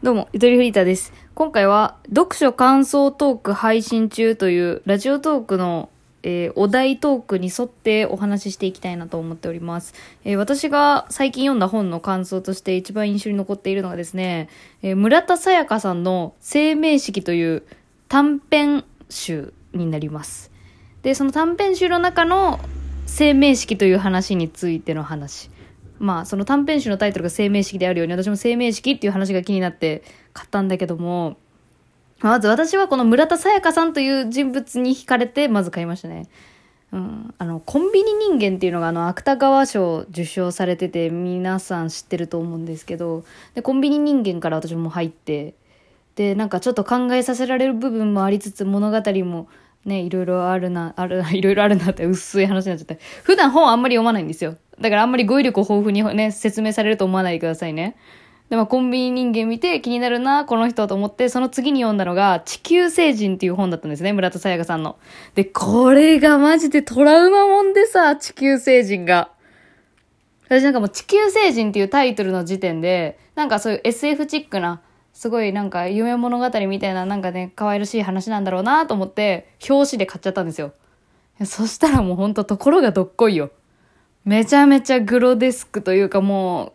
どうも、ゆとりフリーターです。今回は、読書感想トーク配信中という、ラジオトークの、えーお題トークに沿ってお話ししていきたいなと思っております。えー私が最近読んだ本の感想として一番印象に残っているのがですね、えー村田沙耶香さんの生命式という短編集になります。で、その短編集の中の生命式という話についての話。まあ、その短編集のタイトルが生命式であるように、私も生命式っていう話が気になって買ったんだけども、まず私はこの村田沙耶香さんという人物に惹かれて、まず買いましたね。うん。あの、コンビニ人間っていうのがあの、芥川賞受賞されてて、皆さん知ってると思うんですけど、で、コンビニ人間から私も入って、で、なんかちょっと考えさせられる部分もありつつ、物語もね、いろいろあるな、ある、いろいろあるなって薄い話になっちゃって。普段本あんまり読まないんですよ。だからあんまり語彙力豊富にね、説明されると思わないでくださいね。で、まあ、コンビニ人間見て気になるな、この人と思って、その次に読んだのが、地球星人っていう本だったんですね、村田沙耶香さんの。で、これがマジでトラウマもんでさ、地球星人が。私なんかもう地球星人っていうタイトルの時点で、なんかそういう SF チックな、すごいなんか夢物語みたいななんかね、可愛らしい話なんだろうなと思って、表紙で買っちゃったんですよ。そしたらもうほんとところがどっこいよ。めちゃめちゃグロデスクというかもう、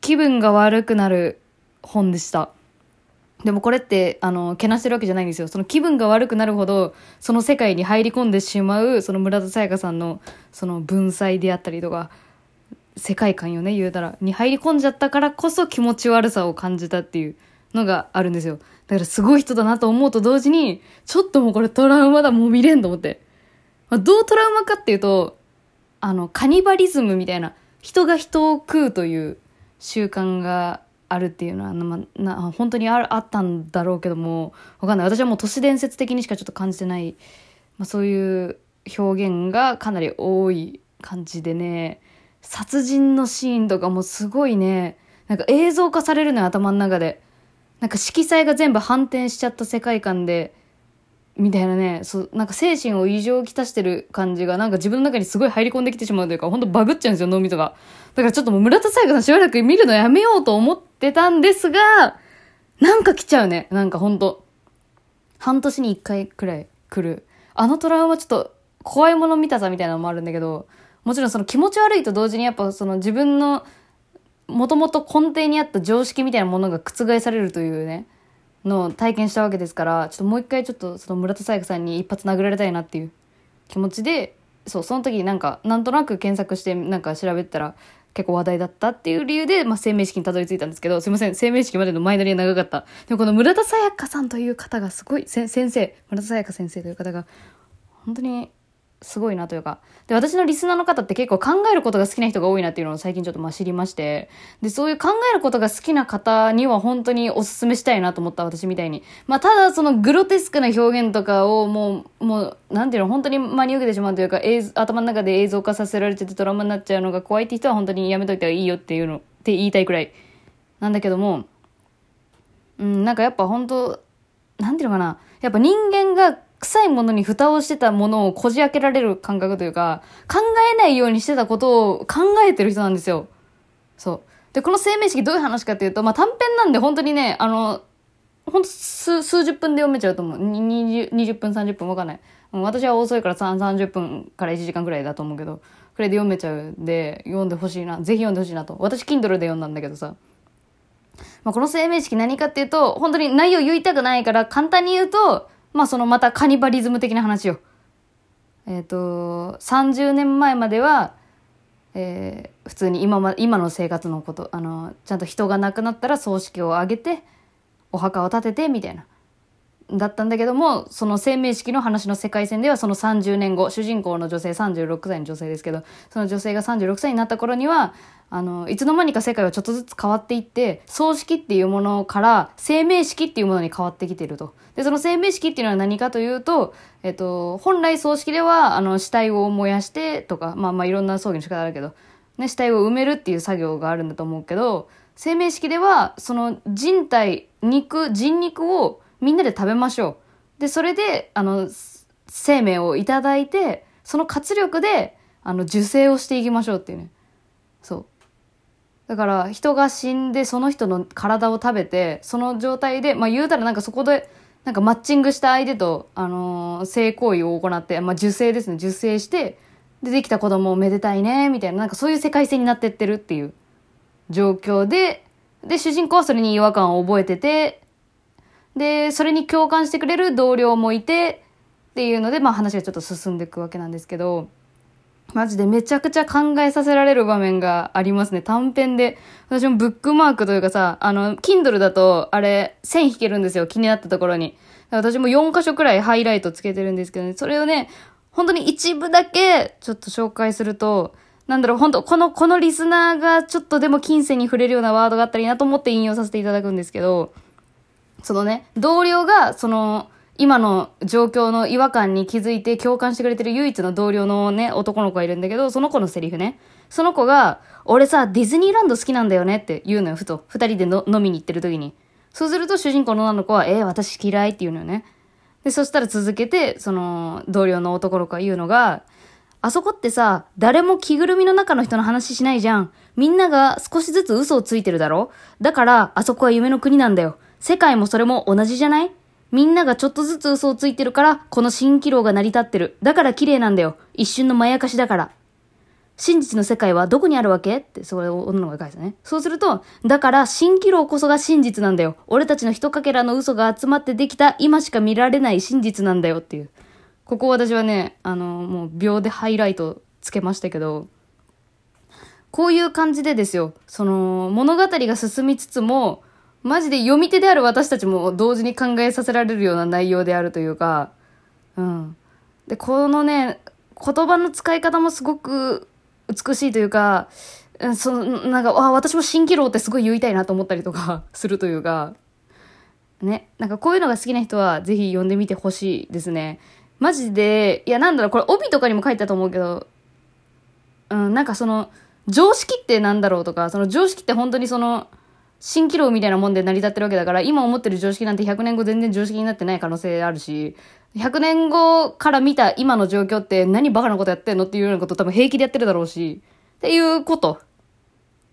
気分が悪くなる本でした。でもこれって、あの、けなしてるわけじゃないんですよ。その気分が悪くなるほど、その世界に入り込んでしまう、その村田沙耶香さんの、その文才であったりとか、世界観よね、言うたら、に入り込んじゃったからこそ気持ち悪さを感じたっていうのがあるんですよ。だからすごい人だなと思うと同時に、ちょっともうこれトラウマだ、もう見れんと思って。まあ、どうトラウマかっていうと、あの、カニバリズムみたいな、人が人を食うという習慣があるっていうのは、まあ、な本当にああったんだろうけども、わかんない。私はもう都市伝説的にしかちょっと感じてない、まあ、そういう表現がかなり多い感じでね、殺人のシーンとかもすごいね、なんか映像化されるのよ、頭の中で。なんか色彩が全部反転しちゃった世界観で、みたいなね、そう、なんか精神を異常をきたしてる感じが、なんか自分の中にすごい入り込んできてしまうというか、ほんとバグっちゃうんですよ、脳みそが。だからちょっともう村田沙耶香さんしばらく見るのやめようと思ってたんですが、なんか来ちゃうね。なんかほんと。半年に一回くらい来る。あのトラウマちょっと怖いもの見たさみたいなのもあるんだけど、もちろんその気持ち悪いと同時にやっぱその自分のもともと根底にあった常識みたいなものが覆されるというね、の体験したわけですから、ちょっともう一回ちょっとその村田沙耶香さんに一発殴られたいなっていう気持ちで、そう、その時になんか、なんとなく検索してなんか調べたら結構話題だったっていう理由で、まあ、生命式にたどり着いたんですけど、すいません、生命式までの前乗りが長かった。でもこの村田沙耶香さんという方がすごい、先生、村田沙耶香先生という方が、本当にすごいなというか。で、私のリスナーの方って結構考えることが好きな人が多いなっていうのを最近ちょっとまあ知りまして。で、そういう考えることが好きな方には本当にお勧めしたいなと思った私みたいに。まあ、ただそのグロテスクな表現とかをもう、もう、なんていうの、本当に真に受けてしまうというか、映頭の中で映像化させられててトラマになっちゃうのが怖いって人は本当にやめといた方がいいよっていうの、って言いたいくらい。なんだけども、うん、なんかやっぱ本当なんていうのかな。やっぱ人間が臭いものに蓋をしてたものをこじ開けられる感覚というか、考えないようにしてたことを考えてる人なんですよ。そう。で、この生命式どういう話かっていうと、まあ短編なんで本当にね、あの、ほんと数、数十分で読めちゃうと思う。20, 20分、30分わかんない。私は遅いから3 30分から1時間くらいだと思うけど、くらいで読めちゃうんで、読んでほしいな。ぜひ読んでほしいなと。私、Kindle で読んだんだけどさ。まあ、この生命式何かっていうと、本当に内容言いたくないから簡単に言うと、まあそのまたカニバリズム的な話よ。えっ、と、30年前までは、えー普通に今ま、今の生活のこと、あの、ちゃんと人が亡くなったら葬式を挙げて、お墓を建てて、みたいな。だったんだけども、その生命式の話の世界線ではその30年後、主人公の女性36歳の女性ですけど、その女性が36歳になった頃には、あの、いつの間にか世界はちょっとずつ変わっていって、葬式っていうものから生命式っていうものに変わってきてると。で、その生命式っていうのは何かというと、えっと、本来葬式では、あの、死体を燃やしてとか、まあまあいろんな葬儀の仕方あるけど、ね、死体を埋めるっていう作業があるんだと思うけど、生命式では、その人体、肉、人肉をみんなで食べましょう。で、それで、あの、生命をいただいて、その活力で、あの、受精をしていきましょうっていうね。そう。だから人が死んでその人の体を食べて、その状態で、まあ言うたらなんかそこで、なんかマッチングした相手と、あのー性行為を行って、まあ受精ですね、受精して、で、できた子供をめでたいね、みたいな、なんかそういう世界線になってってるっていう状況で、で、主人公はそれに違和感を覚えてて、で、それに共感してくれる同僚もいて、っていうので、まあ話がちょっと進んでいくわけなんですけど、マジでめちゃくちゃ考えさせられる場面がありますね。短編で。私もブックマークというかさ、あの、Kindle だと、あれ、線引けるんですよ。気になったところに。私も4箇所くらいハイライトつけてるんですけどね。それをね、本当に一部だけ、ちょっと紹介すると、なんだろう、本当この、このリスナーがちょっとでも金銭に触れるようなワードがあったらいいなと思って引用させていただくんですけど、そのね、同僚が、その、今の状況の違和感に気づいて共感してくれてる唯一の同僚のね、男の子がいるんだけど、その子のセリフね。その子が、俺さ、ディズニーランド好きなんだよねって言うのよ、ふと。二人での飲みに行ってる時に。そうすると主人公の女の子は、えー、私嫌いって言うのよね。で、そしたら続けて、その、同僚の男の子が言うのが、あそこってさ、誰も着ぐるみの中の人の話しないじゃん。みんなが少しずつ嘘をついてるだろだから、あそこは夢の国なんだよ。世界もそれも同じじゃない？みんながちょっとずつ嘘をついてるから、この蜃気楼が成り立ってる。だから綺麗なんだよ。一瞬のまやかしだから。真実の世界はどこにあるわけ？って、それを女の子が書いたね。そうすると、だから蜃気楼こそが真実なんだよ。俺たちの一かけらの嘘が集まってできた今しか見られない真実なんだよっていう。ここ私はね、あの、もう秒でハイライトつけましたけど、こういう感じでですよ、その、物語が進みつつも、マジで読み手である私たちも同時に考えさせられるような内容であるというか、うん。で、このね、言葉の使い方もすごく美しいというか、その、なんか、あ、私も蜃気楼ってすごい言いたいなと思ったりとか するというか、ね。なんかこういうのが好きな人はぜひ読んでみてほしいですね。マジで、いやなんだろう、これ帯とかにも書いてたと思うけど、うん、なんかその、常識ってなんだろうとか、その常識って本当にその、蜃気楼みたいなもんで成り立ってるわけだから、今思ってる常識なんて100年後全然常識になってない可能性あるし、100年後から見た今の状況って何バカなことやってんのっていうようなこと多分平気でやってるだろうし、っていうこと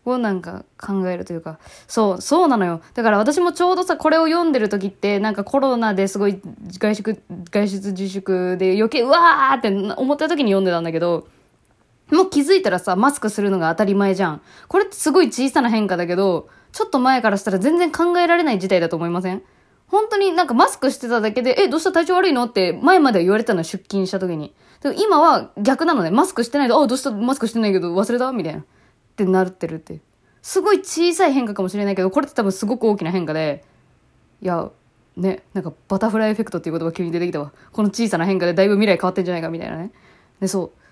をなんか考えるというか、そう、そうなのよ。だから私もちょうどさ、これを読んでる時って、なんかコロナですごい外出、外出自粛で余計うわーって思った時に読んでたんだけど、もう気づいたらさ、マスクするのが当たり前じゃん。これってすごい小さな変化だけど、ちょっと前からしたら全然考えられない事態だと思いません？本当になんかマスクしてただけで、え、どうした体調悪いの？って前までは言われたの出勤した時に。でも今は逆なのね。マスクしてないと、あ、どうした？マスクしてないけど忘れた？みたいな。ってなってるって。すごい小さい変化かもしれないけど、これって多分すごく大きな変化で、いや、ね、なんかバタフライエフェクトっていう言葉急に出てきたわ。この小さな変化でだいぶ未来変わってんじゃないかみたいなね。で、そう。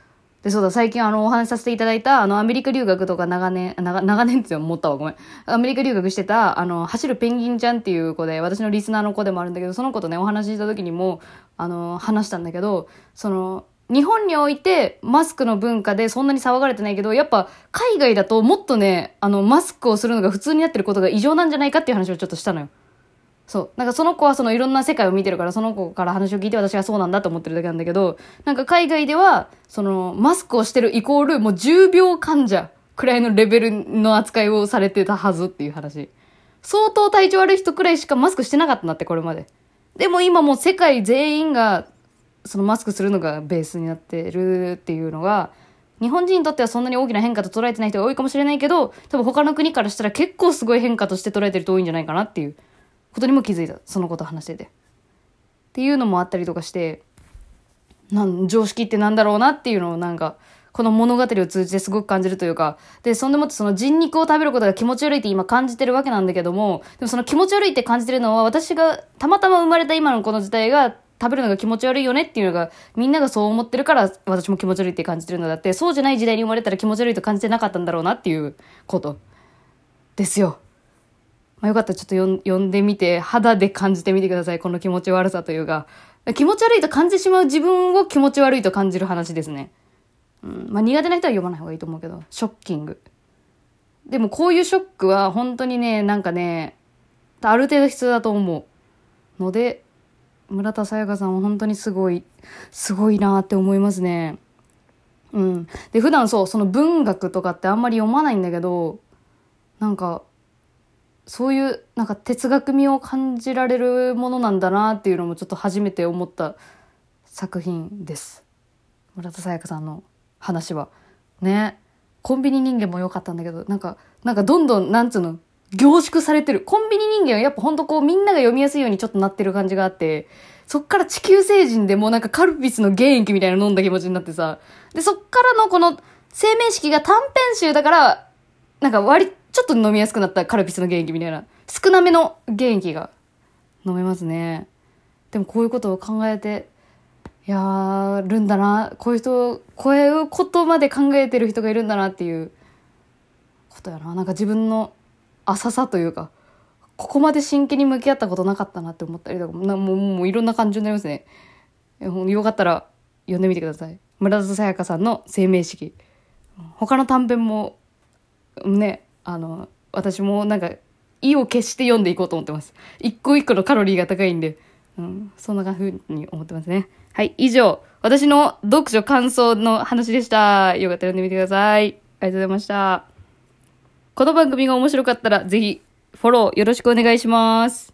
で、そうだ、最近あの、お話しさせていただいた、あの、アメリカ留学とか長年、長長年って思ったわ、ごめん。アメリカ留学してた、あの、走るペンギンちゃんっていう子で、私のリスナーの子でもあるんだけど、その子とね、お話しした時にも、あの、話したんだけど、その、日本においてマスクの文化でそんなに騒がれてないけど、やっぱ海外だともっとね、あの、マスクをするのが普通になってることが異常なんじゃないかっていう話をちょっとしたのよ。そう。なんかその子はそのいろんな世界を見てるから、その子から話を聞いて私がそうなんだと思ってるだけなんだけど、なんか海外では、その、マスクをしてるイコール、もう重病患者くらいのレベルの扱いをされてたはずっていう話。相当体調悪い人くらいしかマスクしてなかったんだって、これまで。でも今もう世界全員が、そのマスクするのがベースになってるっていうのが、日本人にとってはそんなに大きな変化と捉えてない人が多いかもしれないけど、多分他の国からしたら結構すごい変化として捉えてる人多いんじゃないかなっていうことにも気づいた。そのこと話してて。っていうのもあったりとかして、なん、常識ってなんだろうなっていうのをなんか、この物語を通じてすごく感じるというか、で、そんでもってその人肉を食べることが気持ち悪いって今感じてるわけなんだけども、でもその気持ち悪いって感じてるのは私がたまたま生まれた今のこの時代が食べるのが気持ち悪いよねっていうのが、みんながそう思ってるから私も気持ち悪いって感じてるのだって、そうじゃない時代に生まれたら気持ち悪いと感じてなかったんだろうなっていうことですよ。まあ、よかったらちょっと読んでみて、肌で感じてみてください。この気持ち悪さというか。気持ち悪いと感じてしまう自分を気持ち悪いと感じる話ですね。うん。まあ、苦手な人は読まない方がいいと思うけど、ショッキング。でもこういうショックは本当にね、なんかね、ある程度必要だと思う。ので、村田沙耶香さんは本当にすごい、すごいなって思いますね。うん。で、普段そう、その文学とかってあんまり読まないんだけど、なんかそういうなんか哲学味を感じられるものなんだなっていうのもちょっと初めて思った作品です。村田沙耶香さんの話は。ね。コンビニ人間も良かったんだけどなんかなんかどんどんなんつうの凝縮されてる。コンビニ人間はやっぱほんとこうみんなが読みやすいようにちょっとなってる感じがあってそっから地球星人でもうなんかカルピスの原液みたいなの飲んだ気持ちになってさ。でそっからのこの生命式が短編集だからなんか割ちょっと飲みやすくなったカルピスの原液みたいな。少なめの原液が飲めますね。でもこういうことを考えてやるんだな。こういう人こういうことまで考えてる人がいるんだなっていうことやな。なんか自分の浅さというかここまで真剣に向き合ったことなかったなって思ったりとかなもうもういろんな感情になりますね。よかったら読んでみてください。村田沙耶香さんの生命式。他の短編もねあの私もなんか意を決して読んでいこうと思ってます。一個一個のカロリーが高いんで、うん、そんな風に思ってますね。はい以上。私の読書感想の話でした。よかったら読んでみてください。ありがとうございました。この番組が面白かったらぜひフォローよろしくお願いします。